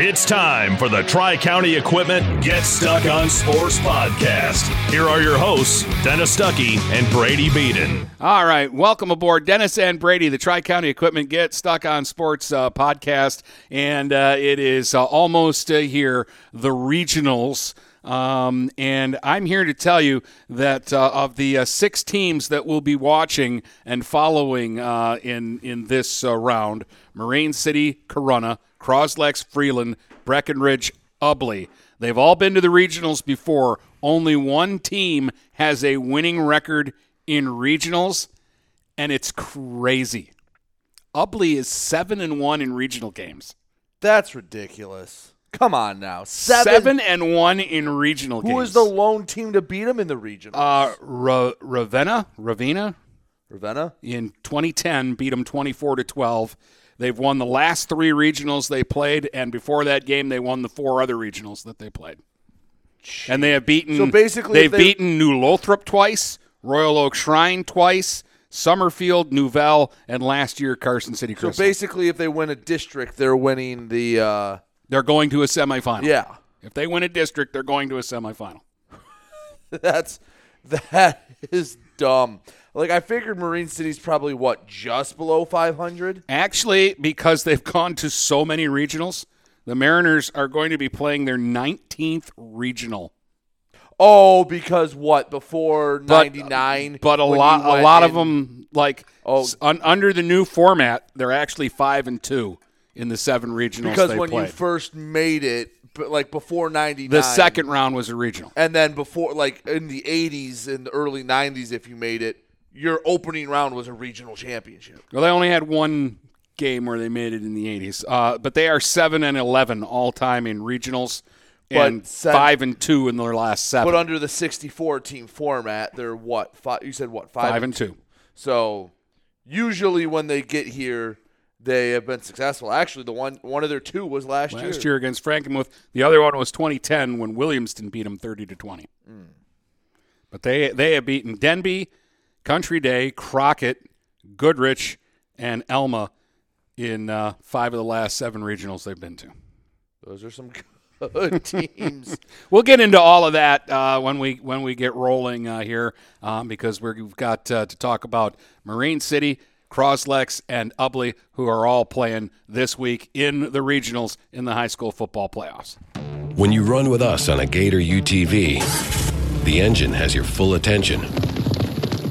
It's time for the Tri County Equipment Get Stuck on Sports podcast. Here are your hosts, Dennis Stuckey and Brady Beaton. All right, welcome aboard, Dennis and Brady, the Tri County Equipment Get Stuck on Sports uh, podcast, and uh, it is uh, almost uh, here, the regionals. Um, and I'm here to tell you that uh, of the uh, six teams that we'll be watching and following uh, in in this uh, round, Marine City, Corunna, Croslex, Freeland, Breckenridge, Ubly. They've all been to the regionals before. Only one team has a winning record in regionals, and it's crazy. Ubly is seven and one in regional games. That's ridiculous. Come on now. Seven, Seven. and one in regional Who games. was the lone team to beat them in the region? uh, Ra- Ravenna, Ravenna Ravenna? in 2010 beat them 24 to 12. They've won the last three regionals they played, and before that game, they won the four other regionals that they played. And they have beaten. So basically, they've they- beaten New Lothrop twice, Royal Oak Shrine twice, Summerfield, Nouvel, and last year Carson City So basically, if they win a district, they're winning the. Uh, they're going to a semifinal. yeah. If they win a district, they're going to a semifinal. That's that is dumb. Like I figured Marine City's probably what just below 500. Actually, because they've gone to so many regionals, the Mariners are going to be playing their 19th regional. Oh, because what before But- 99? But a lot, a lot of them, like Oh. s- un, under the new format, they're actually five and two in the seven regionals because when played. you first made it, but like before 99, the second round was a regional. and then before like in the 80s and the early 90s, if you made it, your opening round was a regional championship. Well, they only had one game where they made it in the 80s, uh, but they are seven and 11 all time in regionals, and sen- five and two in their last seven. But under the 64 team format, they're what? Five, you said what? Five, five and two. So usually when they get here, they have been successful. Actually, the one one of their two was last, last year against Frankenmuth. The other one was 2010 when Williamston beat them 30 to 20. But they they have beaten Denby, Country Day, Crockett, Goodrich, and Elma in uh, five of the last seven regionals they've been to. Those are some good teams. We'll get into all of that uh, when we when we get rolling uh, here um, because we're, we've got uh, to talk about Marine City, Croslex, and Ubly, who are all playing this week in the regionals in the high school football playoffs. When you run with us on a Gator UTV, the engine has your full attention.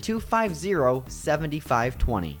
250 7520.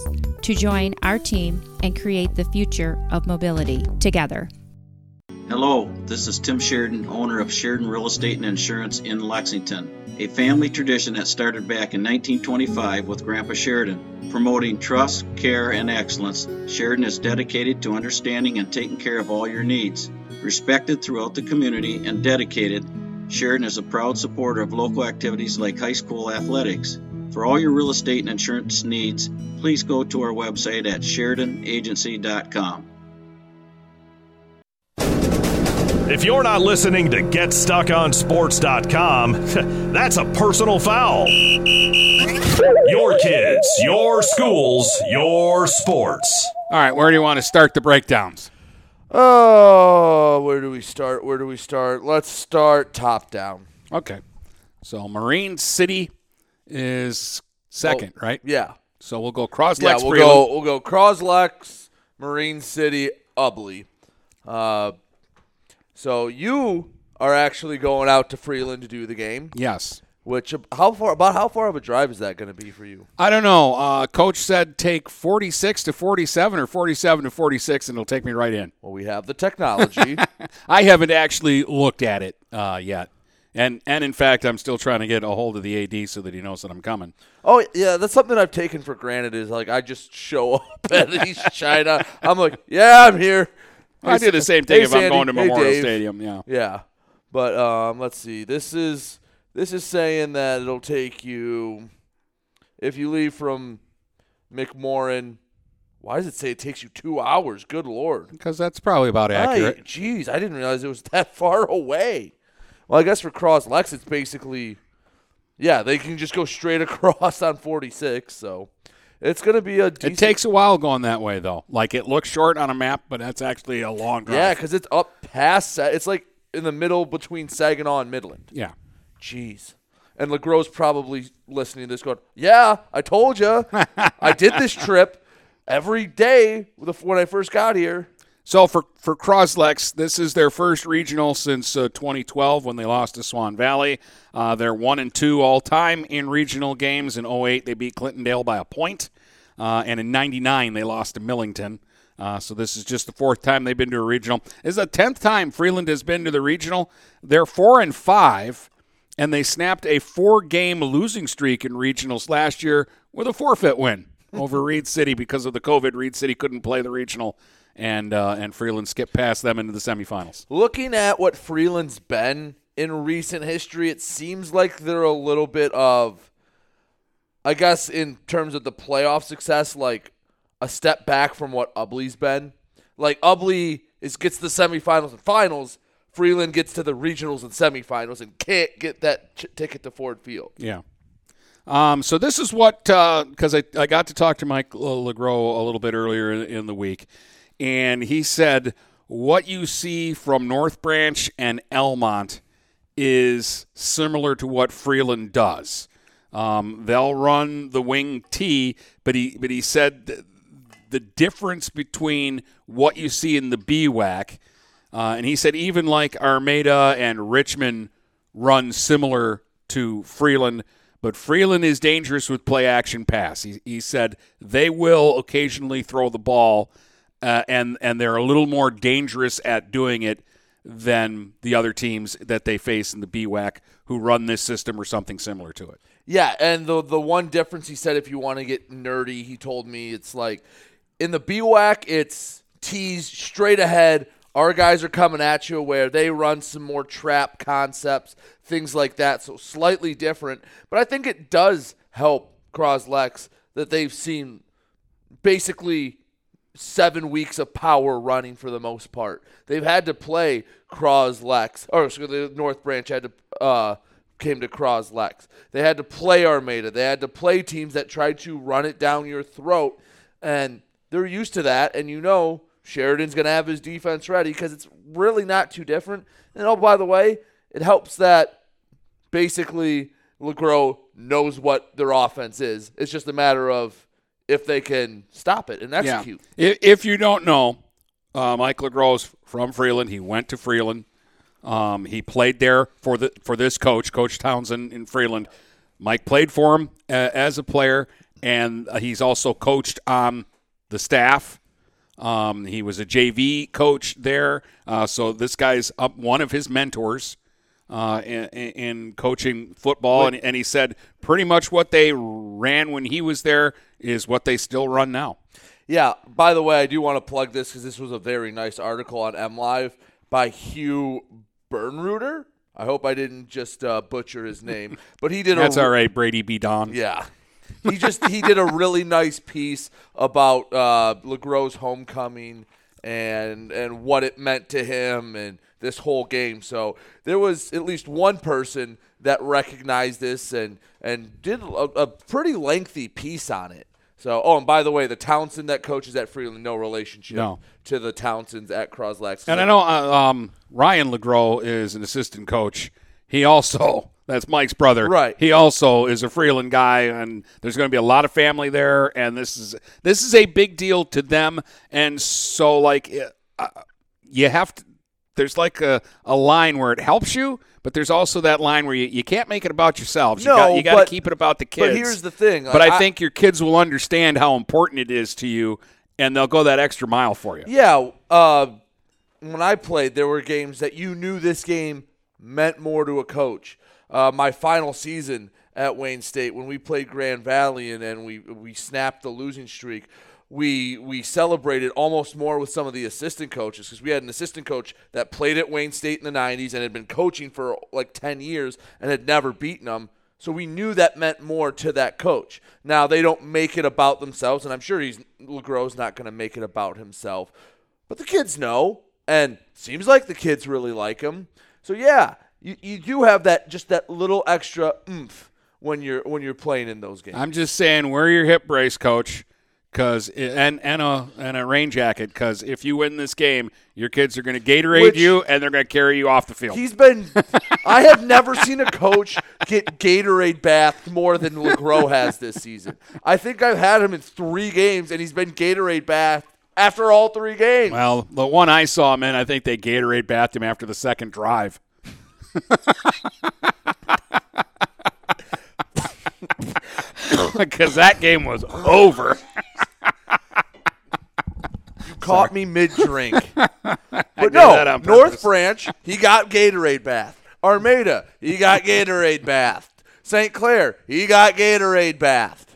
to join our team and create the future of mobility together. Hello, this is Tim Sheridan, owner of Sheridan Real Estate and Insurance in Lexington, a family tradition that started back in 1925 with Grandpa Sheridan. Promoting trust, care, and excellence, Sheridan is dedicated to understanding and taking care of all your needs. Respected throughout the community and dedicated, Sheridan is a proud supporter of local activities like high school athletics. For all your real estate and insurance needs, please go to our website at SheridanAgency.com. If you're not listening to GetStuckOnSports.com, that's a personal foul. Your kids, your schools, your sports. All right, where do you want to start the breakdowns? Oh, where do we start? Where do we start? Let's start top down. Okay. So Marine City is second, Oh, right? Yeah. So we'll go Croslex. Yeah, we'll Freeland. go we'll go Croslex, Marine City, Ubly. Uh, so you are actually going out to Freeland to do the game. Yes. Which how far about how far of a drive is that going to be for you? I don't know. Uh, Coach said take 46 to 47 or 47 to 46, and it'll take me right in. Well, we have the technology. I haven't actually looked at it uh, yet. And, and in fact, I'm still trying to get a hold of the AD so that he knows that I'm coming. oh yeah, that's something I've taken for granted. Is like I just show up at East China. I'm like, yeah, I'm here. I do the same thing hey, if I'm going to Hey, Memorial Dave. Stadium. Yeah. Yeah, but um, let's see. This is this is saying that it'll take you if you leave from McMorran. Why does it say it takes you two hours? Good lord! Because that's probably about accurate. Jeez, I didn't realize it was that far away. Well, I guess for Croslex, it's basically, yeah, they can just go straight across on 46. So it's going to be a. It takes a while going that way, though. Like it looks short on a map, but that's actually a long drive. yeah, because it's up past. Sa- It's like in the middle between Saginaw and Midland. Yeah. Jeez. And LeGros probably listening to this going, Yeah, I told you. I did this trip every day when I first got here. So for for Croslex, this is their first regional since uh, 2012 when they lost to Swan Valley. Uh, they're one and two all time in regional games. In 08, they beat Clintondale by a point. Uh, and in 99, they lost to Millington. Uh, so this is just the fourth time they've been to a regional. This is the tenth time Freeland has been to the regional. They're four and five, and they snapped a four-game losing streak in regionals last year with a forfeit win over Reed City because of the COVID. Reed City couldn't play the regional, and uh, and Freeland skipped past them into the semifinals. Looking at what Freeland's been in recent history, it seems like they're a little bit of, I guess, in terms of the playoff success, like a step back from what Ubly's been. Like Ubly is gets to the semifinals and finals. Freeland gets to the regionals and semifinals and can't get that ch- ticket to Ford Field. Yeah. Um, so this is what because I, I got to talk to Mike LeGros a little bit earlier in, in the week, and he said what you see from North Branch and Almont is similar to what Freeland does. Um, they'll run the wing T, but he but he said the difference between what you see in the BWAC, uh, and he said even like Armada and Richmond run similar to Freeland, but Freeland is dangerous with play action pass. He, he said they will occasionally throw the ball, uh, and and they're a little more dangerous at doing it than the other teams that they face in the BWAC who run this system or something similar to it. Yeah, and the the one difference he said, if you want to get nerdy, he told me it's like in the BWAC, it's tees straight ahead. Our guys are coming at you where they run some more trap concepts, things like that. So slightly different, but I think it does help Croslex that they've seen basically seven weeks of power running for the most part. They've had to play Croslex, or so the North Branch had to uh, came to Croslex. They had to play Armada. They had to play teams that tried to run it down your throat, and they're used to that. And you know Sheridan's going to have his defense ready because it's really not too different. And oh, by the way, it helps that basically LeGros knows what their offense is. It's just a matter of if they can stop it and execute. Yeah. If you don't know, uh, Mike LeGros from Freeland. He went to Freeland. Um, he played there for the for this coach, Coach Townsend in Freeland. Mike played for him uh, as a player, and uh, he's also coached on the staff. Um, he was a JV coach there, uh, so this guy's up one of his mentors uh, in, in, coaching football, and, and he said pretty much what they ran when he was there is what they still run now. Yeah. By the way, I do want to plug this because this was a very nice article on MLive by Hugh Bernreuter. I hope I didn't just uh, butcher his name, but he did. That's a, all right, Brady B. Don. Yeah, he just he did a really nice piece about uh, LeGros' homecoming and and what it meant to him and this whole game. So there was at least one person that recognized this and and did a, a pretty lengthy piece on it. So, oh, and by the way, the Townsend that coaches at Freeland, no relationship no. to the Townsends at Croslex. And I know uh, um, Ryan LeGros is an assistant coach. He also, that's Mike's brother. Right. He also is a Freeland guy, and there's going to be a lot of family there, and this is this is a big deal to them. And so, like, uh, you have to. There's like a, a line where it helps you, but there's also that line where you, you can't make it about yourselves. No, you got, you got to keep it about the kids. But here's the thing. But I, I think your kids will understand how important it is to you, and they'll go that extra mile for you. Yeah. Uh, when I played, there were games that you knew this game meant more to a coach. Uh, my final season at Wayne State, when we played Grand Valley and, and we we snapped the losing streak, we we celebrated almost more with some of the assistant coaches because we had an assistant coach that played at Wayne State in the 90s and had been coaching for like 10 years and had never beaten them. So we knew that meant more to that coach. Now they don't make it about themselves, and I'm sure he's LeGros not going to make it about himself, but the kids know, and seems like the kids really like him. So yeah, you, you do have that just that little extra oomph when you're when you're playing in those games. I'm just saying, wear your hip brace, coach Cause and and a and a rain jacket. Because if you win this game, your kids are going to Gatorade Which, you and they're going to carry you off the field. He's been. I have never seen a coach get Gatorade bathed more than LeGros has this season. I think I've had him in three games, and he's been Gatorade bathed after all three games. Well, the one I saw man, I think they Gatorade bathed him after the second drive. Because that game was over caught me mid drink. but no, North Branch, he got Gatorade bath. Armada, he got Gatorade bath. St. Clair, he got Gatorade bath.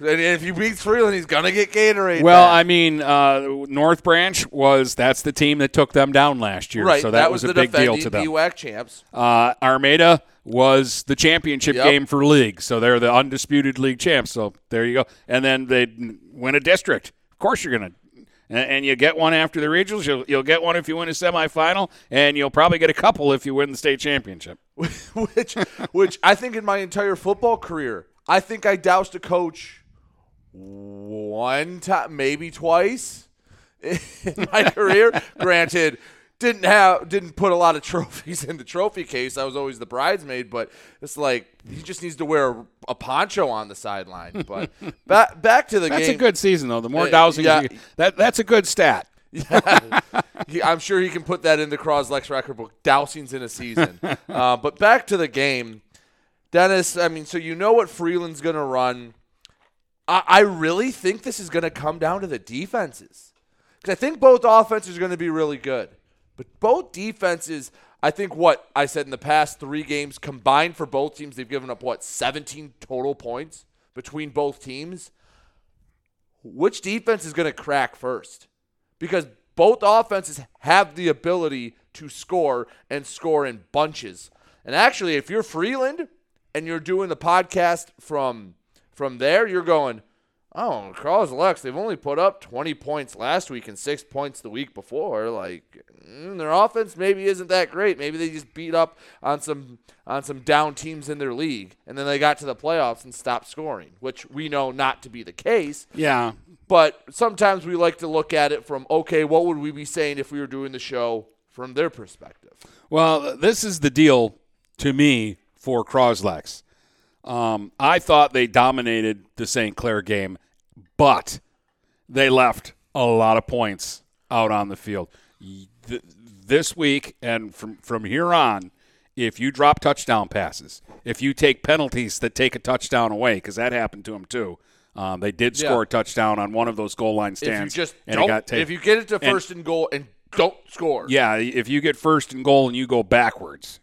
And if he beats Freeland, he's gonna get Gatorade. Well, back. I mean, uh, North Branch was that's the team that took them down last year, right. so that, was, the a big deal to them. BWAC champs. Uh, Armada was the championship Yep. game for league, so they're the undisputed league champs. So there you go. And then they win a district. Of course, you're gonna. And, and you get one after the regionals. You'll, you'll get one if you win a semifinal, and you'll probably get a couple if you win the state championship. which which I think in my entire football career, I think I doused a coach one time, maybe twice in my career. Granted, didn't have didn't put a lot of trophies in the trophy case. I was always the bridesmaid, but it's like he just needs to wear a, a poncho on the sideline. But back back to the That's game. That's a good season, though. The more dowsing, yeah. you, that that's a good stat. He- I'm sure he can put that in the Croslex record book. Dowsings in a season. uh, but back to the game, Dennis. I mean, so you know what Freeland's going to run. I, I really think this is going to come down to the defenses because I think both offenses are going to be really good, but both defenses. I think what I said in the past three games combined for both teams, they've given up what 17 total points between both teams. Which defense is going to crack first? Because both offenses have the ability to score and score in bunches. And actually, if you're Freeland and you're doing the podcast from from there, you're going, oh, Croslex, they've only put up 20 points last week and six points the week before. Like mm, their offense maybe isn't that great. Maybe they just beat up on some on some down teams in their league, and then they got to the playoffs and stopped scoring, which we know not to be the case. Yeah, But sometimes we like to look at it from, okay, what would we be saying if we were doing the show from their perspective? Well, this is the deal to me for Croslex. Um, I thought they dominated the St. Clair game, but they left a lot of points out on the field. This week and from, from here on, if you drop touchdown passes, if you take penalties that take a touchdown away, because that happened to them too. Um, they did Yeah. score a touchdown on one of those goal line If you stands, just and it got taken. if you get it to and- first and goal and don't score, yeah, if you get first and goal and you go backwards,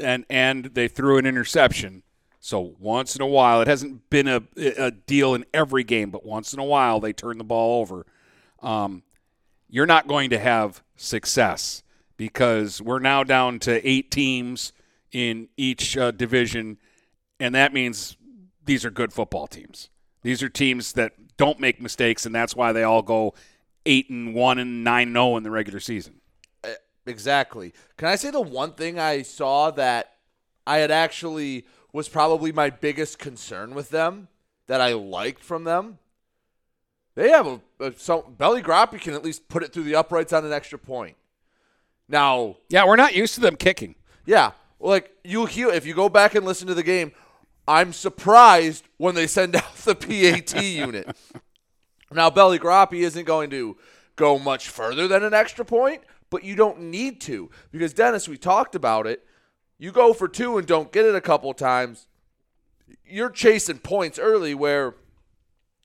and and they threw an interception. So once in a while, it hasn't been a, a deal in every game, but once in a while they turn the ball over. Um, you're not going to have success because we're now down to eight teams in each uh, division, and that means these are good football teams. These are teams that don't make mistakes, and that's why they all go eight and one and nine zero in the regular season. Exactly. Can I say the one thing I saw that I had actually was probably my biggest concern with them that I liked from them? They have a, a so Belly Groppy can at least put it through the uprights on an extra point. Now, Yeah, we're not used to them kicking. yeah, like you hear if you go back and listen to the game, I'm surprised when they send out the PAT unit. Now, Belly Groppy isn't going to go much further than an extra point, but you don't need to because Dennis, we talked about it. You go for two and don't get it a couple times. You're chasing points early where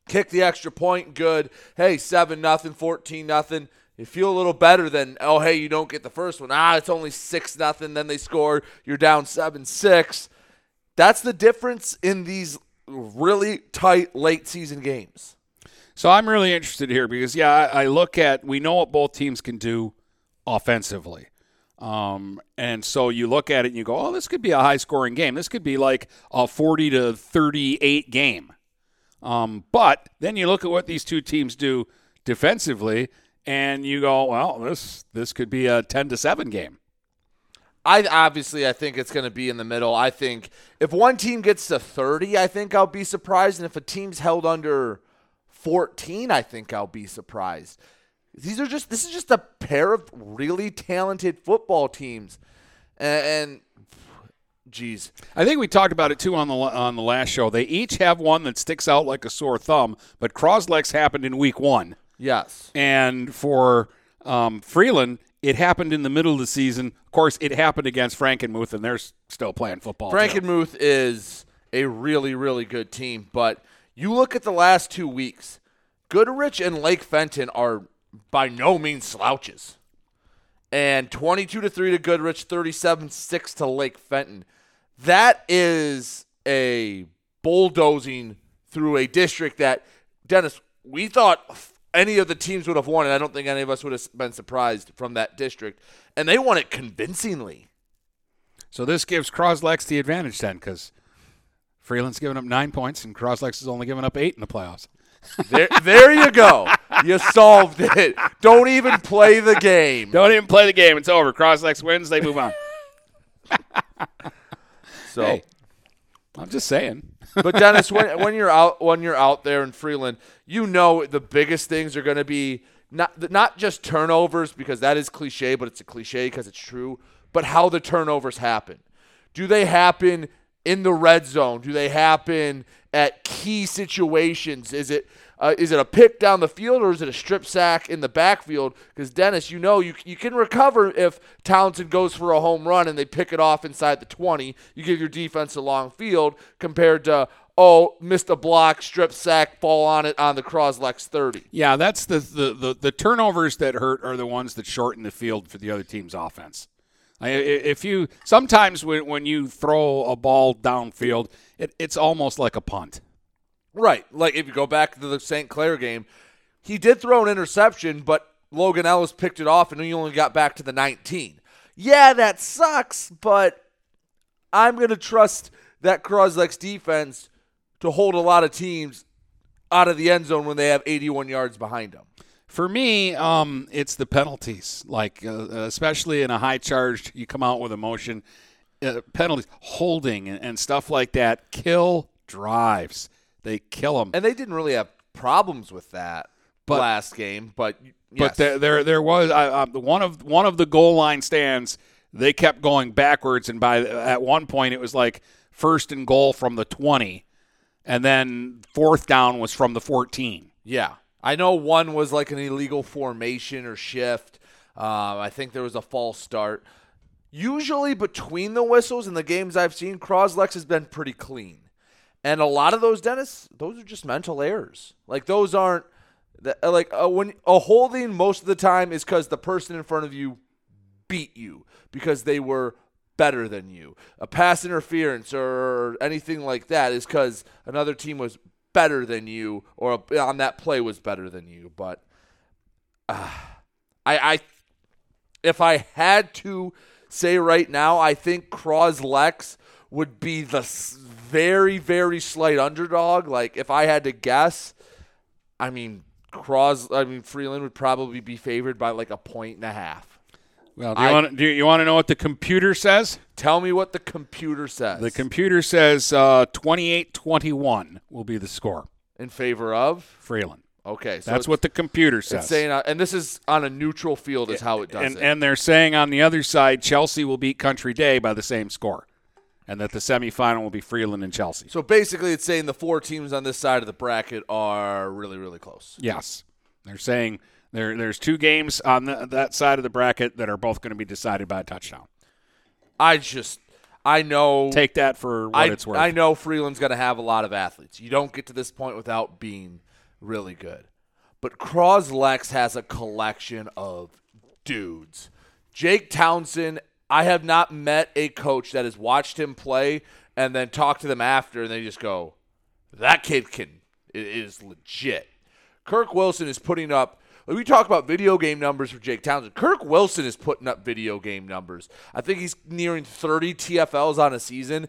kick the extra point, good. Hey, seven nothing, fourteen nothing. You feel a little better than oh hey you don't get the first one ah it's only six nothing then they score you're down seven six. That's the difference in these really tight late season games. So I'm really interested here because yeah, I, I look at we know what both teams can do offensively. Um, and so you look at it and you go, oh, this could be a high scoring game. This could be like a 40 to 38 game. Um, but then you look at what these two teams do defensively and you go, well, this this could be a 10 to 7 game. I obviously I think it's going to be in the middle. I think if one team gets to 30, I think I'll be surprised and if a team's held under 14, I think I'll be surprised. These are just this is just a pair of really talented football teams. And, and geez, I think we talked about it too on the on the last show. They each have one that sticks out like a sore thumb, but Croslex happened in week 1. yes. And for um, Freeland, it happened in the middle of the season. Of course, it happened against Frankenmuth, and they're still playing football. too. Frankenmuth is a really, really good team, but you look at the last two weeks, Goodrich and Lake Fenton are by no means slouches. And 22 to 3 to Goodrich, 37-6 to Lake Fenton. That is a bulldozing through a district that Dennis we thought any of the teams would have won, and I don't think any of us would have been surprised from that district. And they won it convincingly. So this gives Croslex the advantage then, because Freeland's given up nine points, and Croslex has only given up eight in the playoffs. There, there you go. You solved it. Don't even play the game. Don't even play the game. It's over. Croslex wins. They move on. So, Hey, I'm just saying. but Dennis, when, when you're out when you're out there in Freeland, you know the biggest things are going to be not not just turnovers because that is cliche, but it's a cliche because it's true. But how the turnovers happen? Do they happen in the red zone? Do they happen at key situations? Is it uh, is it a pick down the field or is it a strip sack in the backfield? Because Dennis, you know you you can recover if Townsend goes for a home run and they pick it off inside the 20. You give your defense a long field compared to oh missed a block, strip sack, fall on it on the Croslex 30. Yeah, that's the, the, the, the turnovers that hurt are the ones that shorten the field for the other team's offense. If you sometimes when, when you throw a ball downfield, it, it's almost like a punt. Right. Like if you go back to the St. Clair game, he did throw an interception, but Logan Ellis picked it off and he only got back to the 19. Yeah, that sucks, but I'm going to trust that Croslex defense to hold a lot of teams out of the end zone when they have 81 yards behind them. For me, um, it's the penalties. Like uh, especially in a high charged, you come out with emotion. Uh, penalties, holding, and, and stuff like that kill drives. They kill them. And they didn't really have problems with that But- last game, but But there, there, there was one of one of the goal line stands. They kept going backwards, and by at one point it was like first and goal from the twenty, and then fourth down was from the fourteen. Yeah. I know one was like an illegal formation or shift. Um, I think there was a false start. Usually between the whistles and the games I've seen, Croslex has been pretty clean. And a lot of those, Dennis, those are just mental errors. Like those aren't that- like uh, when a holding most of the time is because the person in front of you beat you because they were better than you. A pass interference or anything like that is because another team was better than you or on that play was better than you. But uh, I, I, if I had to say right now, I think Croslex would be the very, very slight underdog. Like if I had to guess, I mean, Cros, I mean Freeland would probably be favored by like a point and a half. Well, do you I- want do you, want to know what the computer says? Tell me what the computer says. The computer says uh, 28-21 will be the score. in favor of Freeland. Okay, so That's what the computer It's says. saying, uh, and this is on a neutral field, is how it does and, it. and they're saying on the other side, Chelsea will beat Country Day by the same score, and that the semifinal will be Freeland and Chelsea. so basically, it's saying the four teams on this side of the bracket are really, really close. Yes, they're saying there there's two games on the, that side of the bracket that are both going to be decided by a touchdown. I just, I know. Take that for what I, it's worth. I know Freeland's going to have a lot of athletes. You don't get to this point without being really good. But Croslex has a collection of dudes. Jake Townsend, I have not met a coach that has watched him play and then talked to them after and they just go, that kid can is legit. Kirk Wilson is putting up. When we talk about video game numbers for Jake Townsend, Kirk Wilson is putting up video game numbers. I think he's nearing 30 TFLs on a season.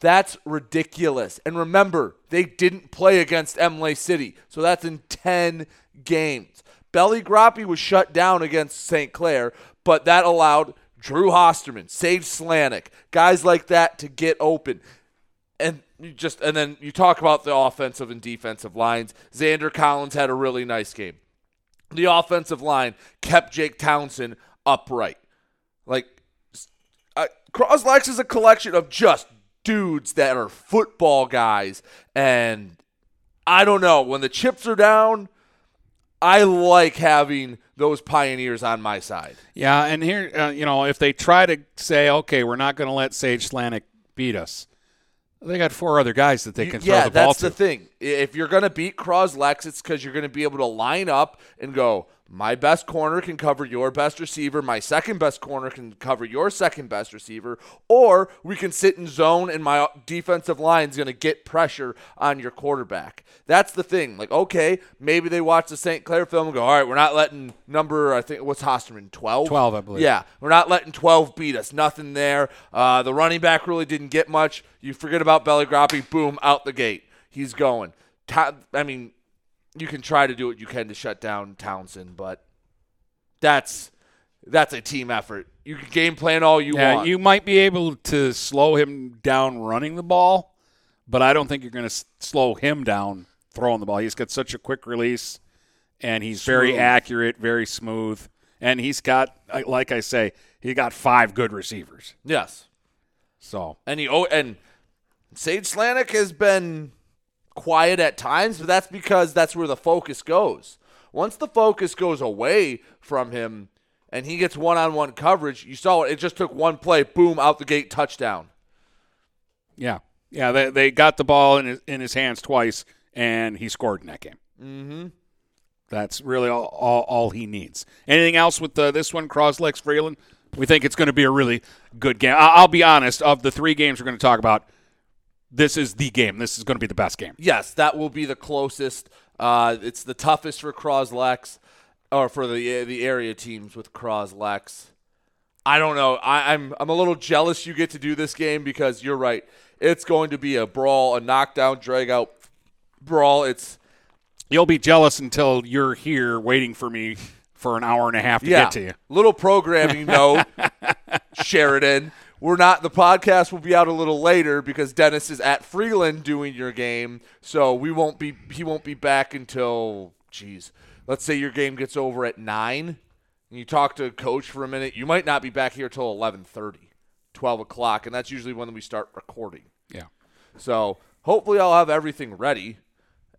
That's ridiculous. And remember, they didn't play against Imlay City, so that's in 10 games. Belly Groppy was shut down against St. Clair, but that allowed Drew Hosterman, Sage Slanik, guys like that to get open and just and then you talk about the offensive and defensive lines. Xander Collins had a really nice game. The offensive line kept Jake Townsend upright. Like uh, Croslex is a collection of just dudes that are football guys, and I don't know when the chips are down. I like having those pioneers on my side. Yeah, and here, uh, you know, if they try to say, okay, we're not going to let Sage Slanik beat us, they got four other guys that they can throw yeah, the ball to. that's to. the thing. If you're going to beat Croslex, it's because you're going to be able to line up and go, my best corner can cover your best receiver, my second best corner can cover your second best receiver, or we can sit in zone and my defensive line is going to get pressure on your quarterback. That's the thing. Like, okay, maybe they watch the St. Clair film and go, all right, we're not letting number, I think, what's Hosterman, 12? 12, I believe. Yeah, we're not letting 12 beat us. Nothing there. Uh, the running back really didn't get much. You forget about Belly Groppy, boom, out the gate. He's going. I mean, you can try to do what you can to shut down Townsend, but that's that's a team effort. You can game plan all you yeah, want. You might be able to slow him down running the ball, but I don't think you're going to slow him down throwing the ball. He's got such a quick release, and he's smooth. very accurate, very smooth, and he's got, like I say, he got five good receivers. Yes. So and he oh and Sage Slanik has been quiet at times, but that's because that's where the focus goes. Once the focus goes away from him and he gets one on one coverage, you saw it. It just took one play, boom, out the gate, touchdown. Yeah. Yeah, they, they got the ball in his, in his hands twice, and he scored in that game. Mm-hmm. That's really all, all, all he needs. Anything else with uh, this one, Croslex Freeland? We think it's going to be a really good game. I'll be honest, of the three games we're going to talk about, this is the game. This is going to be the best game. Yes, that will be the closest. Uh, it's the toughest for Croslex, or for the the area teams with Croslex. I don't know. I, I'm I'm a little jealous you get to do this game because you're right. It's going to be a brawl, a knockdown, drag out brawl. It's you'll be jealous until you're here waiting for me for an hour and a half to yeah, get to you. Little programming note, Sheridan we're not the podcast will be out a little later because Dennis is at Freeland doing your game, so we won't be he won't be back until geez, let's say your game gets over at nine, and you talk to a coach for a minute. You might not be back here till 11:30, 12 o'clock, and that's usually when we start recording. Yeah. So hopefully I'll have everything ready,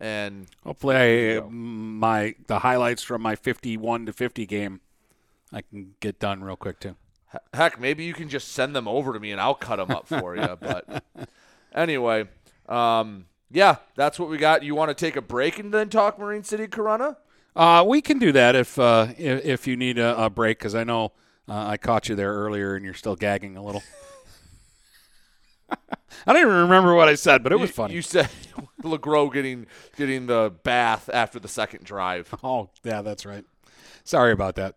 and hopefully I, my the highlights from my 51 to 50 game I can get done real quick too. Heck, maybe you can just send them over to me and I'll cut them up for you. But anyway, um, yeah, that's what we got. You want to take a break and then talk Marine City Corunna? Uh, we can do that if uh, if, if you need a, a break because I know uh, I caught you there earlier and you're still gagging a little. I don't even remember what I said, but it was you, funny. You said LeGros getting getting the bath after the second drive. Oh, yeah, that's right. Sorry about that.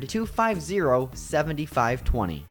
250 7520.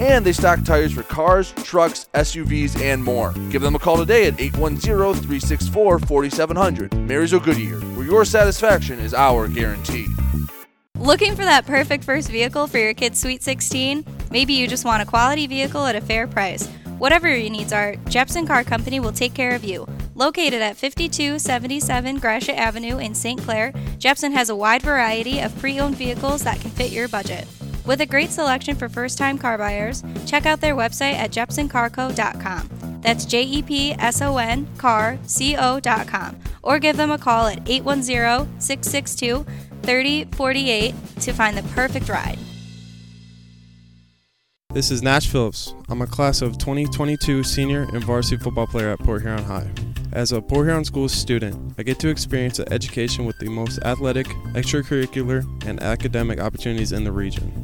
and they stock tires for cars, trucks, SUVs, and more. Give them a call today at 810 364 4700. Marysville Goodyear, where your satisfaction is our guarantee. Looking for that perfect first vehicle for your kid's Sweet 16? Maybe you just want a quality vehicle at a fair price. Whatever your needs are, Jepson Car Company will take care of you. Located at 5277 Gratiot Avenue in St. Clair, Jepson has a wide variety of pre owned vehicles that can fit your budget. With a great selection for first time car buyers, check out their website at jepsoncarco.com. That's J E P S O N car C O.com. Or give them a call at 810 662 3048 to find the perfect ride. This is Nash Phillips. I'm a class of 2022 senior and varsity football player at Port Huron High. As a Port Huron Schools student, I get to experience an education with the most athletic, extracurricular, and academic opportunities in the region.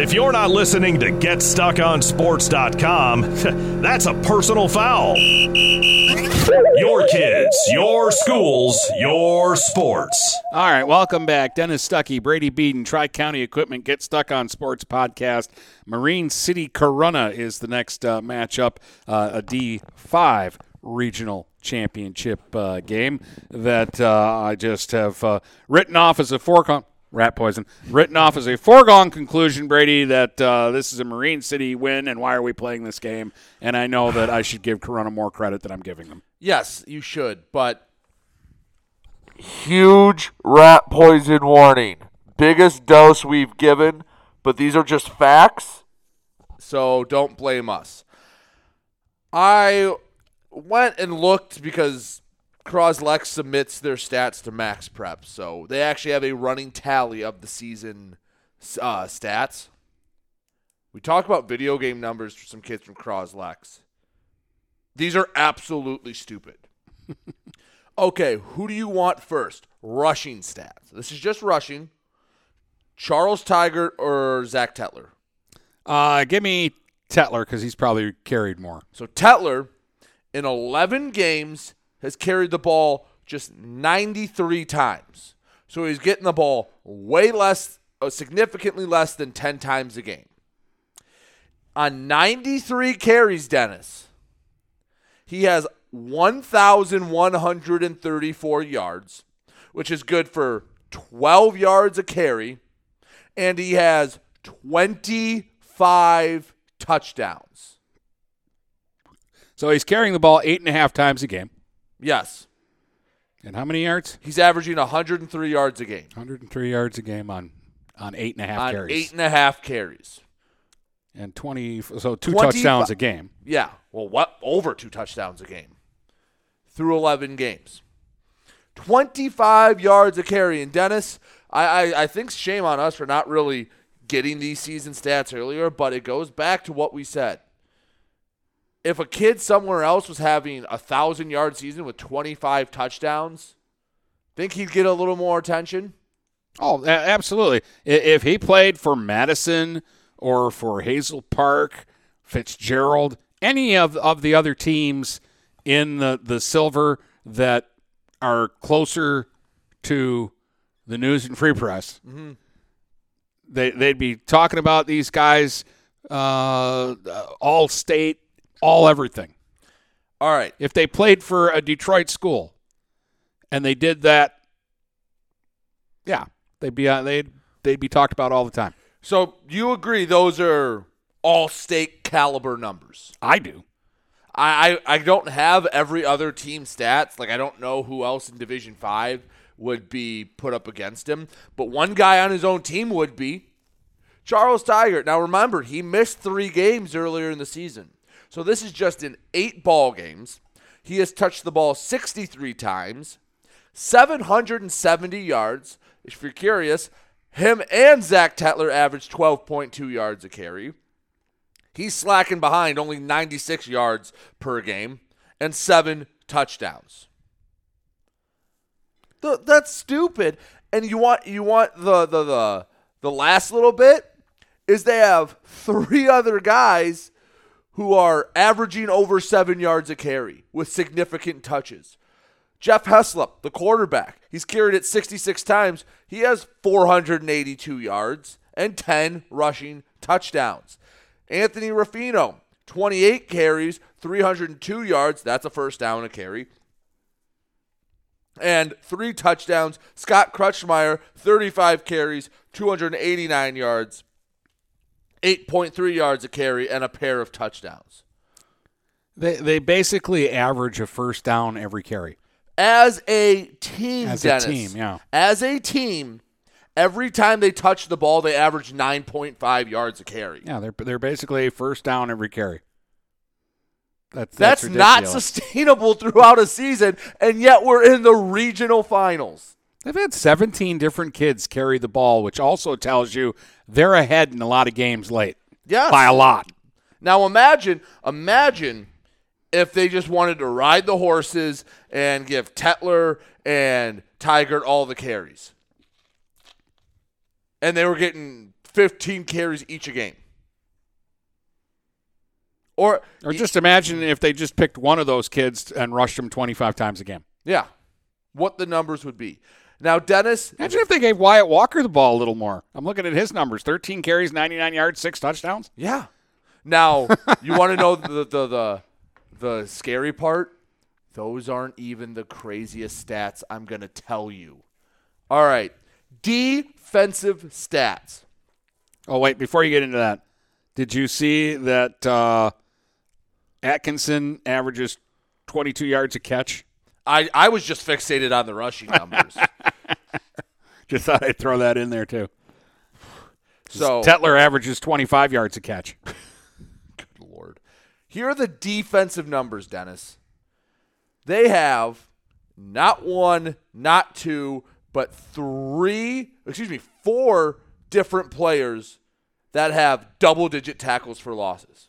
If you're not listening to GetStuckOnSports.com, that's a personal foul. Your kids, your schools, your sports. All right, welcome back. Dennis Stuckey, Brady Beaton, Tri County Equipment, Get Stuck on Sports podcast. Marine City Corunna is the next uh, matchup, uh, a D5 regional championship uh, game that uh, I just have uh, written off as a foregone rat poison written off as a foregone conclusion brady that uh, this is a marine city win and why are we playing this game and i know that i should give corunna more credit than i'm giving them Yes, you should, but huge rat poison warning. Biggest dose we've given, but these are just facts. So don't blame us. I went and looked because Croslex submits their stats to Max Prep, so they actually have a running tally of the season uh, stats. We talk about video game numbers for some kids from Croslex. These are absolutely stupid. okay, who do you want first? Rushing stats. This is just rushing. Charles Tigert or Zach Tetler? uh, give me tetler because he's probably carried more So Tetler, in 11 games, has carried the ball just 93 times. So he's getting the ball way less, uh, significantly less than 10 times a game. On 93 carries, Dennis, he has 1,134 yards, which is good for 12 yards a carry, and he has 25 touchdowns. so he's carrying the ball eight and a half times a game Yes. and how many yards He's averaging 103 yards a game 103 yards a game on on eight and a half on carries eight and a half carries. and 20 so two 25 touchdowns a game Yeah. Well, what? Over two touchdowns a game through 11 games. 25 yards a carry. And Dennis, I, I, I think shame on us for not really getting these season stats earlier, but it goes back to what we said. If a kid somewhere else was having a thousand yard season with 25 touchdowns, think he'd get a little more attention? Oh, absolutely. If he played for Madison or for Hazel Park, Fitzgerald, any of, of the other teams in the, the silver that are closer to the news and free press, mm-hmm. they, they'd be talking about these guys uh, all state, all everything. All right. If they played for a Detroit school and they did that, yeah, they'd be uh, they'd they'd be talked about all the time. So you agree those are all state caliber numbers? I do. I, I, I don't have every other team stats. Like I don't know who else in Division Five would be put up against him. But one guy on his own team would be Charles Tigert. Now remember, he missed three games earlier in the season. So this is just in eight ball games. He has touched the ball 63 times, 770 yards. If you're curious, him and Zach Tetler averaged 12.2 yards a carry. He's slacking behind only 96 yards per game and seven touchdowns. That's stupid. And you want you want the the the the last little bit is they have three other guys who are averaging over seven yards a carry with significant touches. Jeff Heslop, the quarterback, he's carried it 66 times. He has 482 yards and 10 rushing touchdowns. Anthony Ruffino, 28 carries, 302 yards. That's a first down a carry. And three touchdowns. Scott Crutchmeyer, 35 carries, 289 yards, 8.3 yards a carry, and a pair of touchdowns. They, they basically average a first down every carry. As a team, As Dennis, a team, yeah. As a team, every time they touch the ball, they average 9.5 yards a carry. Yeah, they're they're basically a first down every carry. That's that's, that's not sustainable throughout a season, and yet we're in the regional finals. They've had 17 different kids carry the ball, which also tells you they're ahead in a lot of games late. Yes. by a lot. Now imagine, imagine if they just wanted to ride the horses and give Tetler and Tigert all the carries. And they were getting 15 carries each a game. Or Or just imagine if they just picked one of those kids and rushed them 25 times a game. yeah, what the numbers would be. Now Dennis, Imagine if they gave Wyatt Walker the ball a little more. I'm looking at his numbers 13 carries, 99 yards, six touchdowns. Yeah. Now, you want to know the, the the the scary part? Those aren't even the craziest stats I'm going to tell you. All right. Defensive stats. Oh, wait, before you get into that, did you see that uh, Atkinson averages 22 yards a catch? I, I was just fixated on the rushing numbers. Just thought I'd throw that in there, too. So- Tetler averages 25 yards a catch. Good lord. Here are the defensive numbers, Dennis. They have not one, not two, but three, excuse me, four different players that have double digit tackles for losses.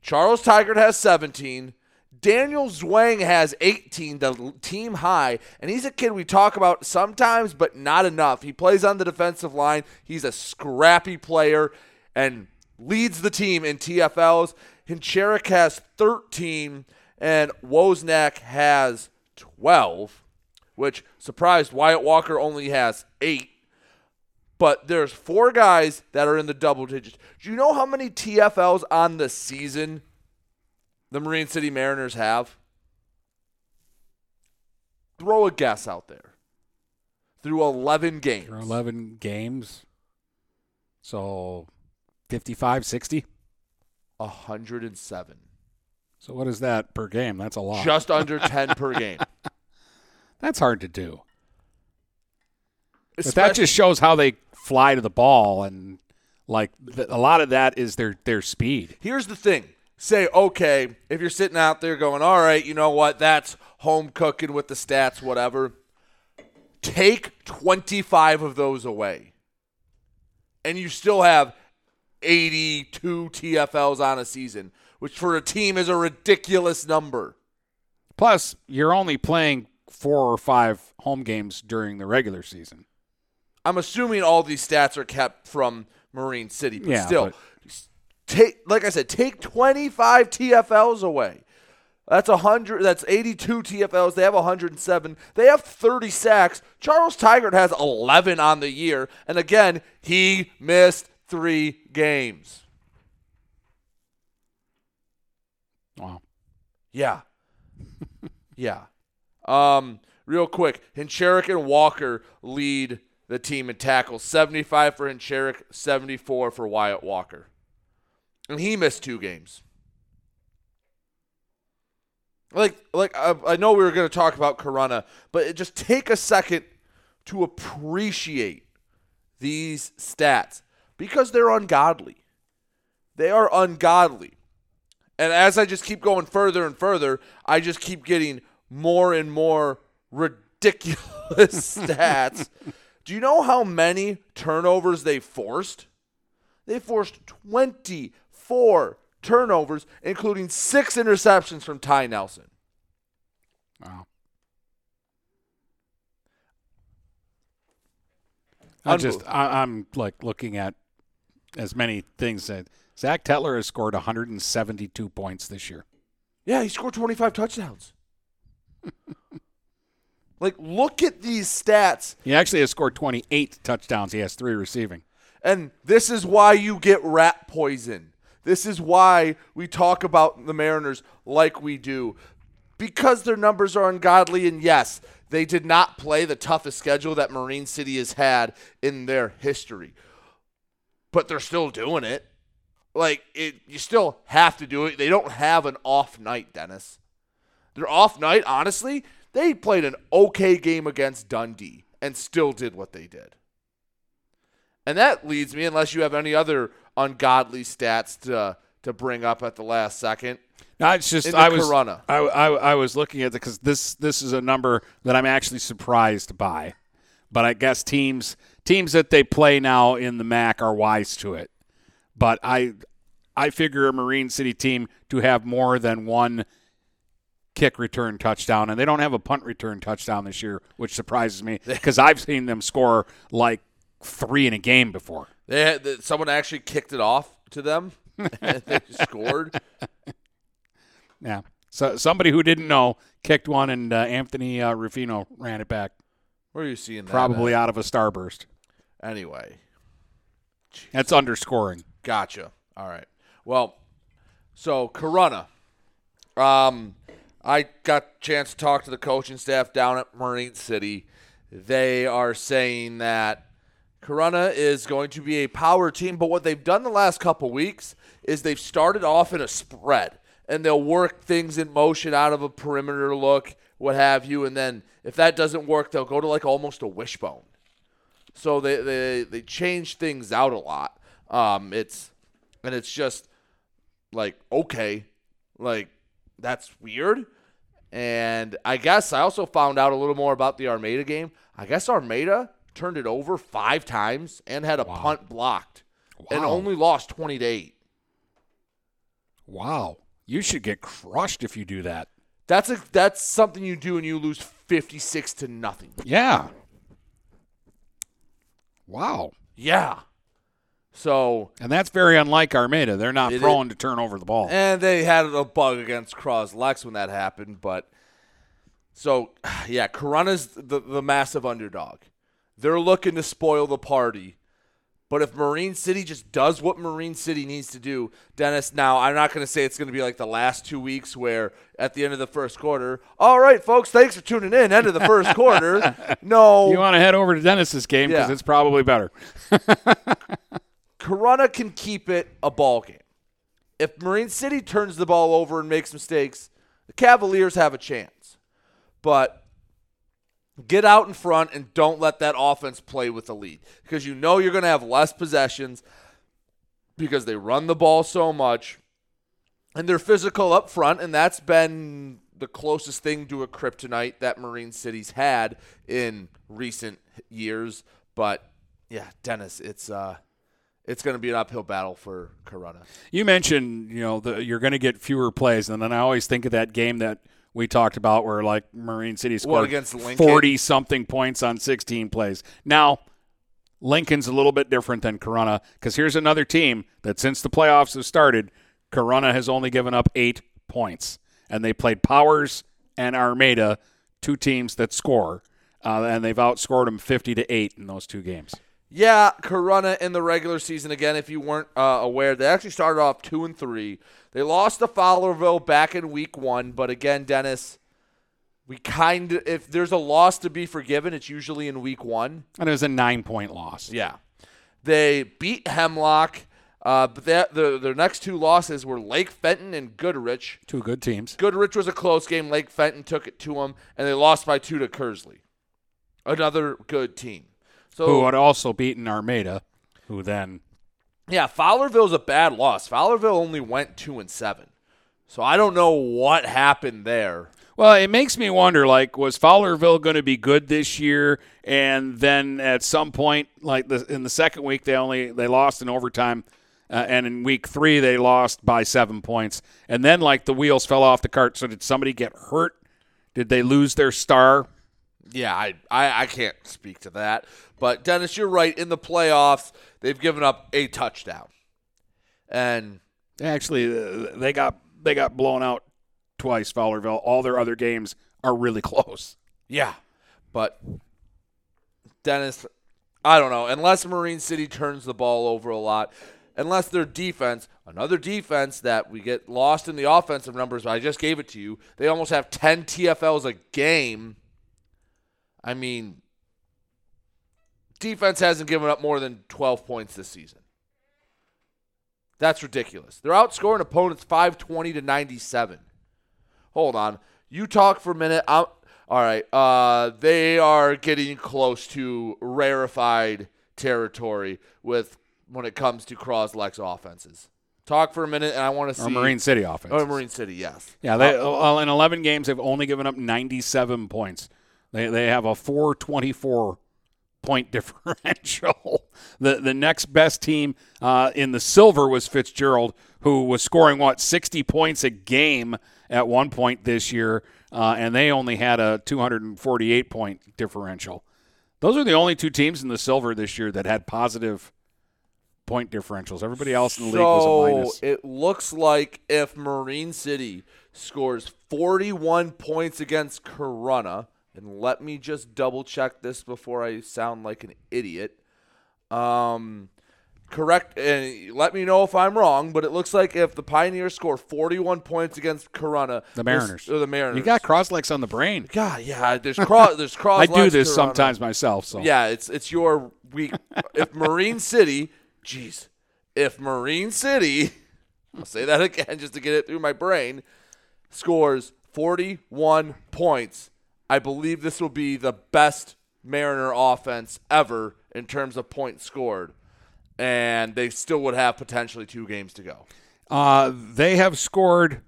Charles Tigert has 17. Daniel Zwang has 18, the team high, and he's a kid we talk about sometimes, but not enough. He plays on the defensive line. He's a scrappy player and leads the team in TFLs. Hincherik has 13, and Wozniak has 12, which surprised Wyatt Walker only has 8. But there's four guys that are in the double digits. Do you know how many TFLs on the season the Marine City Mariners have? Throw a guess out there. Through 11 games. For 11 games. So 55, 60? 107. So what is that per game? That's a lot. Just under 10 per game. That's hard to do. But that just shows how they fly to the ball, and like a lot of that is their their speed. Here's the thing. Say, okay, if you're sitting out there going, all right, you know what? That's home cooking with the stats, whatever. Take 25 of those away. and you still have 82 TFLs on a season, which for a team is a ridiculous number. Plus, you're only playing four or five home games during the regular season. I'm assuming all these stats are kept from Marine City, but Yeah, still, but- take like I said, take 25 TFLs away. That's 100 that's 82 TFLs. They have 107. They have 30 sacks. Charles Tigert has 11 on the year, and again, he missed 3 games. Wow. Yeah. yeah. Um, real quick, Hincherik and Walker lead the team in tackles. 75 for Hincherik, 74 for Wyatt Walker. And he missed two games. Like, like I, I know we were going to talk about Corunna, but just take a second to appreciate these stats because they're ungodly. They are ungodly. And as I just keep going further and further, I just keep getting more and more ridiculous stats. Do you know how many turnovers they forced? They forced 24 turnovers, including six interceptions from Ty Nelson. Wow. I just I, I'm like looking at as many things that Zach Tetler has scored 172 points this year. Yeah, he scored 25 touchdowns. like, look at these stats. He actually has scored 28 touchdowns. He has three receiving. And this is why you get rat poison. This is why we talk about the Mariners like we do. Because their numbers are ungodly, and yes, they did not play the toughest schedule that Marine City has had in their history. But they're still doing it. Like it you still have to do it. They don't have an off night, Dennis. Their off night, honestly, they played an okay game against Dundee and still did what they did. And that leads me, unless you have any other ungodly stats to to bring up at the last second. No, it's just I was Corunna. I, I, I was looking at it because this this is a number that I'm actually surprised by, but I guess teams teams that they play now in the MAC are wise to it. But I I figure a Marine City team to have more than one kick return touchdown, and they don't have a punt return touchdown this year, which surprises me because I've seen them score like three in a game before. They had, someone actually kicked it off to them and they scored. Yeah. So somebody who didn't know kicked one, and uh, Anthony uh, Rufino ran it back. Where are you seeing that? Probably at? out of a starburst. Anyway, That's underscoring. Gotcha. All right. Well, so Corunna. Um, I got a chance to talk to the coaching staff down at Marine City. They are saying that Corunna is going to be a power team, but what they've done the last couple weeks is they've started off in a spread and they'll work things in motion out of a perimeter look, what have you, and then if that doesn't work, they'll go to like almost a wishbone. So they they they change things out a lot. Um, it's and it's just like okay, like that's weird. And I guess I also found out a little more about the Armada game. I guess Armada turned it over five times and had a punt blocked, and only lost twenty to eight. Wow. You should get crushed if you do that. That's a that's something you do and you lose fifty six to nothing. Yeah. Wow. Yeah. So And that's very unlike Armada. They're not prone to turn over the ball. And they had a bug against Croslex when that happened, but so yeah, Corunna's the, the massive underdog. They're looking to spoil the party. But if Marine City just does what Marine City needs to do, Dennis, now I'm not going to say it's going to be like the last two weeks where at the end of the first quarter, all right, folks, thanks for tuning in. End of the first quarter. No. You want to head over to Dennis's game because Yeah. it's probably better. Corunna can keep it a ball game. If Marine City turns the ball over and makes mistakes, the Cavaliers have a chance. But get out in front and don't let that offense play with the lead because you know you're going to have less possessions because they run the ball so much and they're physical up front and that's been the closest thing to a kryptonite that Marine City's had in recent years but yeah Dennis it's uh it's going to be an uphill battle for Corunna. You mentioned, you know, the, you're going to get fewer plays, and then I always think of that game that we talked about where like Marine City scored against Lincoln? 40 something points on 16 plays. Now, Lincoln's a little bit different than Corunna because here's another team that since the playoffs have started, Corunna has only given up eight points, and they played Powers and Armada, two teams that score, uh, and they've outscored them 50 to eight in those two games. Yeah, Corunna in the regular season again. If you weren't uh, aware, they actually started off two and three. They lost to Fowlerville back in week one, but again, Dennis, we kind of if there's a loss to be forgiven, it's usually in week one. And it was a nine point loss. Yeah, they beat Hemlock. Uh, but that, the, their next two losses were Lake Fenton and Goodrich. Two good teams. Goodrich was a close game. Lake Fenton took it to them, and they lost by two to Kearsley. Another good team. So who had also beaten Armada, who then yeah, Fowlerville's a bad loss. Fowlerville only went two and seven, so I don't know what happened there. Well, it makes me wonder. Like, was Fowlerville going to be good this year? And then at some point, like the, in the second week, they only they lost in overtime, uh, and in week three they lost by seven points. And then like the wheels fell off the cart. So did somebody get hurt? Did they lose their star? Yeah, I, I, I can't speak to that. But Dennis, you're right. In the playoffs, they've given up a touchdown, and actually uh, they got they got blown out twice. Fowlerville. All their other games are really close. Yeah, but Dennis, I don't know. Unless Marine City turns the ball over a lot, unless their defense, another defense that we get lost in the offensive numbers. I just gave it to you. They almost have 10 TFLs a game. I mean, defense hasn't given up more than 12 points this season. That's ridiculous. They're outscoring opponents 520 to 97. Hold on. You talk for a minute. I'm, all right. Uh, they are getting close to rarefied territory with when it comes to Croslex offenses. Talk for a minute, and I want to see or Marine City offense. Oh, Marine City, yes. Yeah, they uh, in 11 games they've only given up 97 points. They they have a 424 point differential. the the next best team uh, in the silver was Fitzgerald, who was scoring what 60 points a game at one point this year, uh, and they only had a 248 point differential. Those are the only two teams in the silver this year that had positive point differentials. Everybody else in the so league was a minus. It looks like if Marine City scores 41 points against Corunna, and let me just double check this before I sound like an idiot. Um, correct, and let me know if I'm wrong, but it looks like if the Pioneers score 41 points against Corunna, the Mariners, or the Mariners, you got Croslex on the brain. God, yeah, there's cross, there's cross. I do this Corunna. sometimes myself. So yeah, it's it's your week. if Marine City, jeez, if Marine City, I'll say that again just to get it through my brain, scores 41 points I believe this will be the best Mariner offense ever in terms of points scored, and they still would have potentially two games to go. Uh, they have scored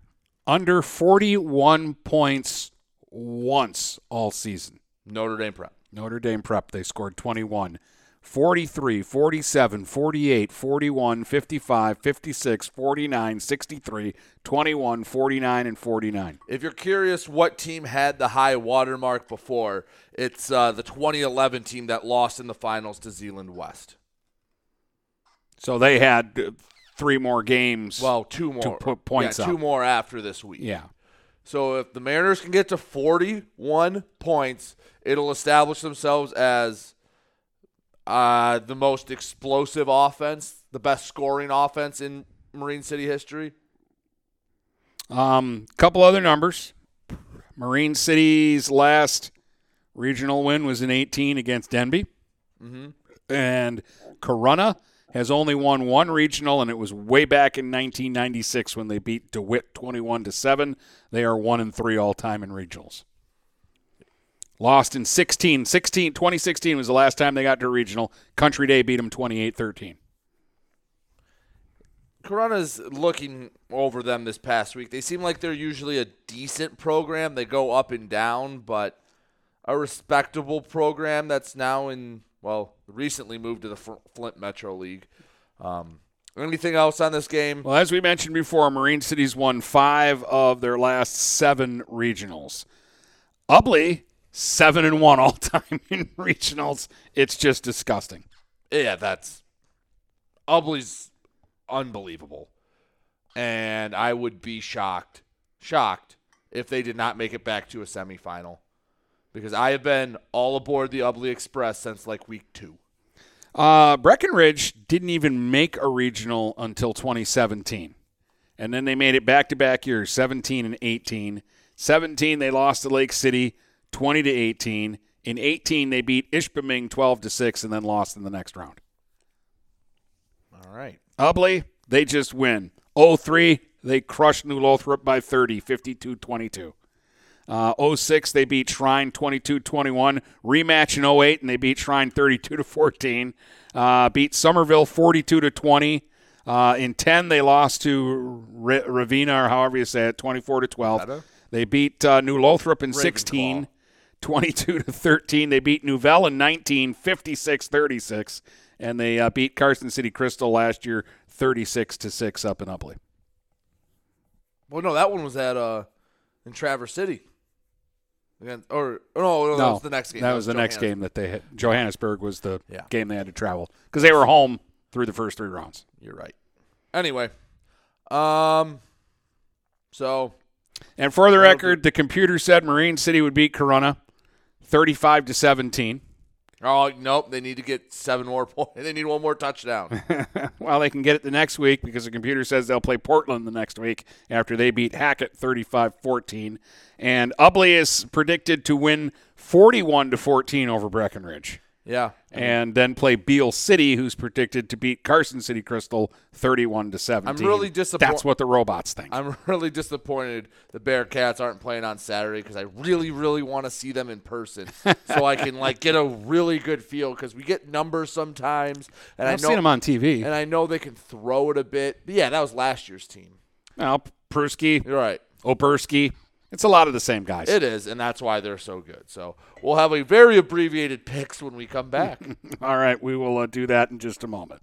under 41 points once all season. Notre Dame Prep. Notre Dame Prep, they scored 21. 43, 47, 48, 41, 55, 56, 49, 63, 21, 49, and 49. If you're curious what team had the high watermark before, it's uh, the 2011 team that lost in the finals to Zeeland West. So they had three more games. Well, two more. To put points yeah, up. two more after this week. Yeah. So if the Mariners can get to 41 points, it'll establish themselves as uh, the most explosive offense, the best scoring offense in Marine City history. Um, couple other numbers. Marine City's last regional win was in 18 against Denby. Mm-hmm. And Corunna has only won one regional, and it was way back in 1996 when they beat DeWitt 21 to 7. They are 1 and 3 all time in regionals. Lost in 16. 16 2016 was the last time they got to a regional. Country Day beat them 28-13. Corunna's looking over them this past week. They seem like they're usually a decent program. They go up and down, but a respectable program that's now in well, recently moved to the Flint Metro League. Um, anything else on this game? Well, as we mentioned before, Marine City's won five of their last seven regionals. Ubly seven and one all time in regionals. It's just disgusting. Yeah, that's Ubly's unbelievable, and I would be shocked, shocked if they did not make it back to a semifinal, because I have been all aboard the Ubly Express since like week two. Uh, Breckenridge didn't even make a regional until 2017. And then they made it back to back years, 17 and 18. 17, they lost to Lake City 20 to 18. In 18, they beat Ishpeming 12 to 6 and then lost in the next round. All right. Ubly, they just win. 03, they crushed New Lothrop by 30, 52 22. Uh, 06, they beat Shrine 22 21. Rematch in 08, and they beat Shrine 32 to 14. Uh, beat Somerville 42 to 20. Uh, in 10, they lost to R- Ravenna, or however you say it, 24 to 12. They beat uh, New Lothrop in 16, 22 to 13. They beat Nouvel in 19, 56 36. And they uh, beat Carson City Crystal last year 36 to 6 up in Ubly. Well, no, that one was at uh in Traverse City. Again, or oh, no, no, that was the next game. That, was, the next game that they had. Johannesburg was the Yeah. game they had to travel because they were home through the first three rounds. You're right. Anyway, um, so And for the record, the computer said Marine City would beat Corunna 35 to 17. oh nope, they need to get seven more points. They need one more touchdown. well, they can get it the next week because the computer says they'll play Portland the next week after they beat Hackett 35-14. And Ubly is predicted to win 41 to 14 over Breckenridge. Yeah, And then play Beal City, who's predicted to beat Carson City Crystal 31 to 17. I'm really disappointed. That's what the robots think. I'm really disappointed the Bearcats aren't playing on Saturday because I really, really want to see them in person so I can like get a really good feel because we get numbers sometimes, and I've I know seen them on TV. and I know they can throw it a bit. But yeah, that was last year's team. Now, Persky. You're right. Opersky, it's a lot of the same guys. It is, and that's why they're so good. So we'll have a very abbreviated picks when we come back. All right, we will uh, do that in just a moment.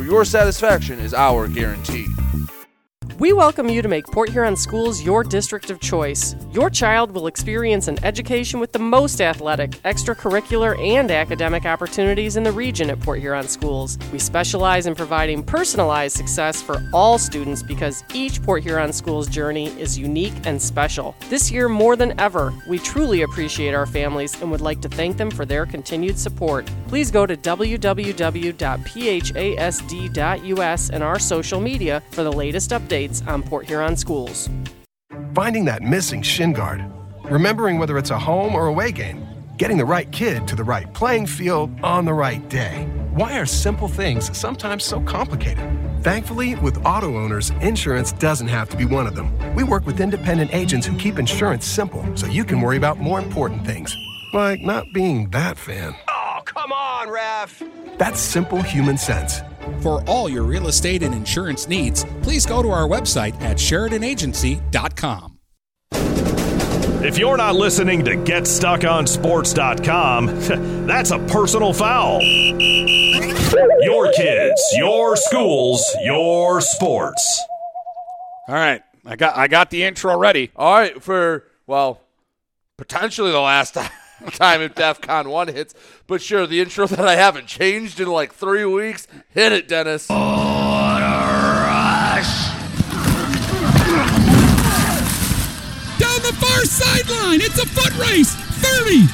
where your satisfaction is our guarantee. We welcome you to make Port Huron Schools your district of choice. Your child will experience an education with the most athletic, extracurricular, and academic opportunities in the region at Port Huron Schools. We specialize in providing personalized success for all students because each Port Huron Schools journey is unique and special. This year, more than ever, we truly appreciate our families and would like to thank them for their continued support. Please go to www.phasd.us and our social media for the latest updates on Port Huron Schools. Finding that missing shin guard, remembering whether it's a home or away game, getting the right kid to the right playing field on the right day. Why are simple things sometimes so complicated? Thankfully, with auto owners, insurance doesn't have to be one of them. We work with independent agents who keep insurance simple so you can worry about more important things, like not being that fan. Come on, ref! That's simple human sense. For all your real estate and insurance needs, please go to our website at SheridanAgency.com. If you're not listening to GetStuckOnSports.com, that's a personal foul. Your kids, your schools, your sports. All right, I got I got the intro ready. All right, for well, potentially the last time. time if DEF CON 1 hits. But sure, the intro that I haven't changed in like three weeks. Hit it, Dennis. Down the far sideline. It's a foot race. 30,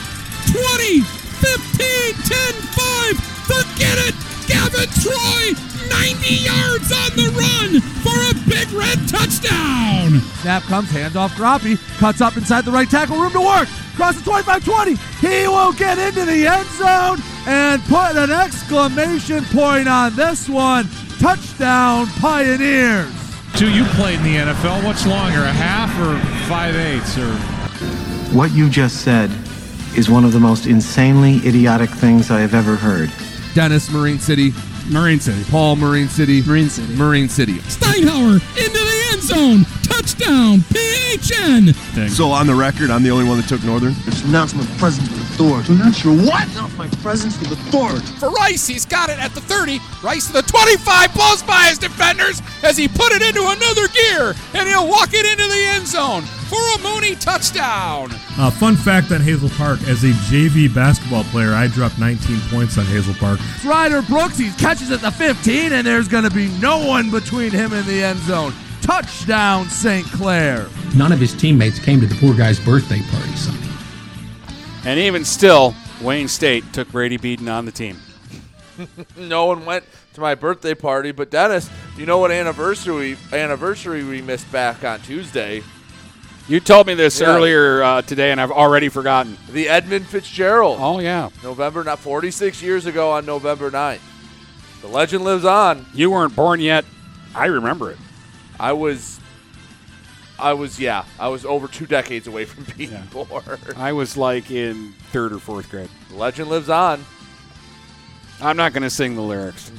20, 15, 10, 5. Forget it. Gavin Troy, 90 yards on the run for a big red touchdown. Snap comes, hands off Groppy, cuts up inside the right tackle, room to work, crosses 25 20. He will get into the end zone and put an exclamation point on this one. Touchdown, Pioneers. Two, you played in the NFL. What's longer, a half or five eighths? Or What you just said is one of the most insanely idiotic things I have ever heard. Dennis, Marine City. Marine City. Paul, Marine City. Marine City. Marine City. Steinhauer into the end zone. Touchdown, PHN. So on the record, I'm the only one that took Northern. It's announcement present with authority. Announce your what? Announce my presence with authority. For Rice, he's got it at the 30. Rice to the 25, blows by his defenders as he put it into another gear, and he'll walk it into the end zone for a Mooney touchdown. Uh, fun fact on Hazel Park: as a JV basketball player, I dropped 19 points on Hazel Park. Ryder Brooks, he catches at the 15, and there's going to be no one between him and the end zone. Touchdown, St. Clair. None of his teammates came to the poor guy's birthday party Sunday. And even still, Wayne State took Brady Beaton on the team. no one went to my birthday party, but Dennis, you know what anniversary anniversary we missed back on Tuesday? You told me this Yeah. earlier uh, today, and I've already forgotten. The Edmund Fitzgerald. Oh yeah, November not 46 years ago on November 9th. The legend lives on. You weren't born yet. I remember it. I was I was yeah, I was over 2 decades away from being born. I was like in third or fourth grade. The legend lives on. I'm not going to sing the lyrics.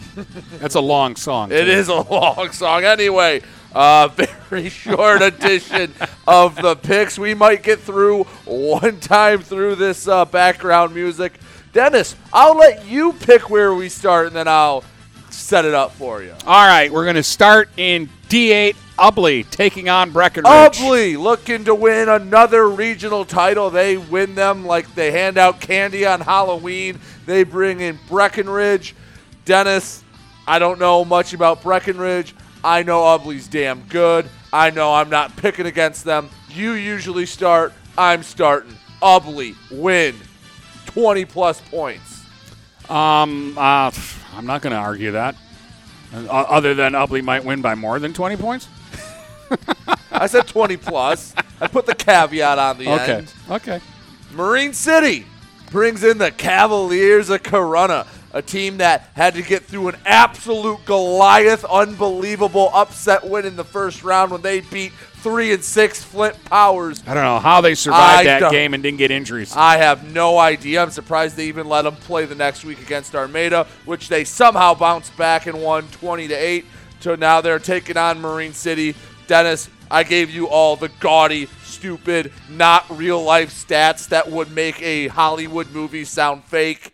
That's a long song. It too. is a long song. Anyway, uh, very short edition of the picks. We might get through one time through this uh, background music. Dennis, I'll let you pick where we start, and then I'll set it up for you. All right, we're going to start in D8 Ubly taking on Breckenridge. Ubly looking to win another regional title. They win them like they hand out candy on Halloween. They bring in Breckenridge. Dennis, I don't know much about Breckenridge. I know Ubly's damn good. I know I'm not picking against them. You usually start. I'm starting. Ubly win, 20 plus points. Um, uh, I'm not going to argue that. Uh, other than Ubly might win by more than 20 points. I said 20 plus. I put the caveat on the Okay. end. Okay. Okay. Marine City brings in the Cavaliers of Corunna, a team that had to get through an absolute Goliath, unbelievable upset win in the first round when they beat three and six Flint Powers. I don't know how they survived I that don't- game and didn't get injuries. I have no idea. I'm surprised they even let them play the next week against Armada, which they somehow bounced back and won 20 to 8. So now they're taking on Marine City. Dennis, I gave you all the gaudy, stupid, not real life stats that would make a Hollywood movie sound fake.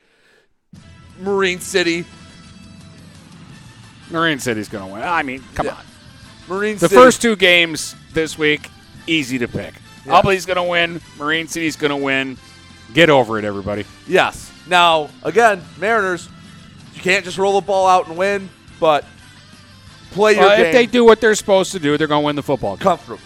Marine City. Marine City's going to win. I mean, come on. Marine The City. first two games this week, easy to pick. Yeah. Going to win. Marine City's going to win. Get over it, everybody. Yes. Now, again, Mariners, you can't just roll the ball out and win, but play your uh, game. if they do what they're supposed to do, they're going to win the football game. comfortably.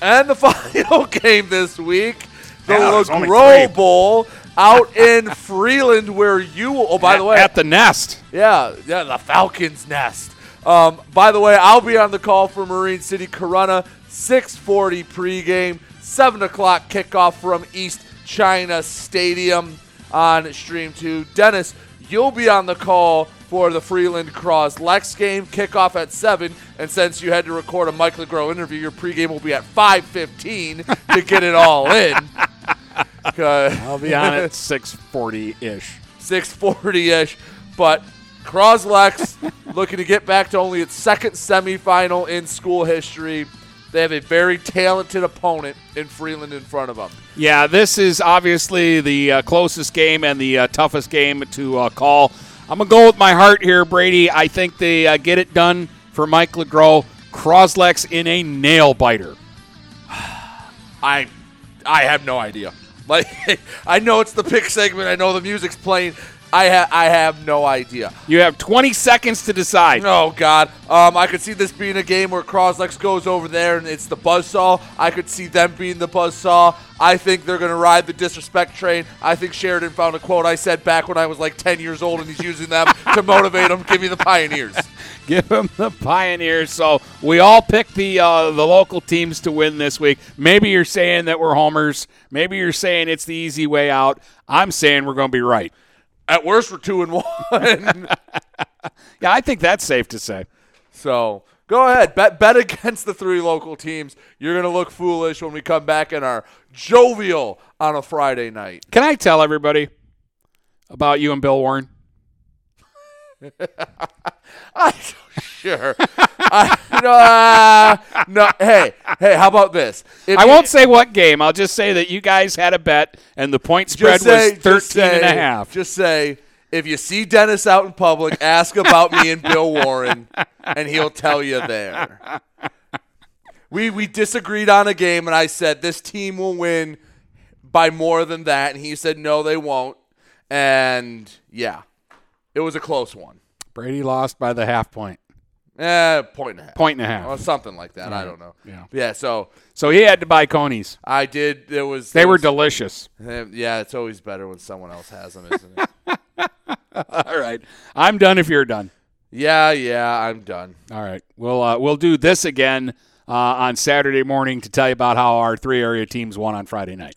And the final game this week, the Yeah, there's only LeGros three. Bowl out in Freeland, where you. Oh, by At- the way, at the nest. Yeah, yeah, the Falcons' nest. Um, by the way, I'll be on the call for Marine City Corunna, 6:40 pregame, 7 o'clock kickoff from East China Stadium on Stream Two. Dennis, you'll be on the call for the Freeland Croslex game, kickoff at 7. And since you had to record a Mike LeGros interview, your pregame will be at 5:15 to get it all in. I'll be on at 640-ish. 640-ish. But Croslex looking to get back to only its second semifinal in school history. They have a very talented opponent in Freeland in front of them. Yeah, this is obviously the uh, closest game and the uh, toughest game to uh, call. I'm going to go with my heart here, Brady. I think they uh, get it done for Mike LeGros. Croslex in a nail biter. I I have no idea. Like I know it's the pick segment. I know the music's playing. I ha- I have no idea. You have 20 seconds to decide. Oh God, um, I could see this being a game where Croslex goes over there and it's the buzzsaw. I could see them being the buzzsaw. I think they're gonna ride the disrespect train. I think Sheridan found a quote I said back when I was like 10 years old, and he's using them to motivate them. Give me the Pioneers. Give them the Pioneers. So we all pick the uh, the local teams to win this week. Maybe you're saying that we're homers. Maybe you're saying it's the easy way out. I'm saying we're going to be right. At worst, we're two and one. yeah, I think that's safe to say. So go ahead, bet bet against the three local teams. You're gonna look foolish when we come back and are jovial on a Friday night. Can I tell everybody about you and Bill Warren? I, sure. I, no, uh, no. Hey, hey. How about this? If I you- won't say what game. I'll just say that you guys had a bet and the point spread Just say, was 13 just say, and a half. Just say, if you see Dennis out in public, ask about me and Bill Warren, and he'll tell you there. We we disagreed on a game, and I said this team will win by more than that, and he said no, they won't. And yeah, it was a close one. Brady lost by the half point. Eh, point and a half. Point and a half. Or something like that. I don't know. Yeah. Yeah. So So he had to buy conies. I did. There was. They were was- delicious. Eh, Yeah, it's always better when someone else has them, isn't it? All right. I'm done if you're done. yeah, yeah. I'm done. All right. We'll uh, we'll do this again uh, on Saturday morning to tell you about how our three area teams won on Friday night.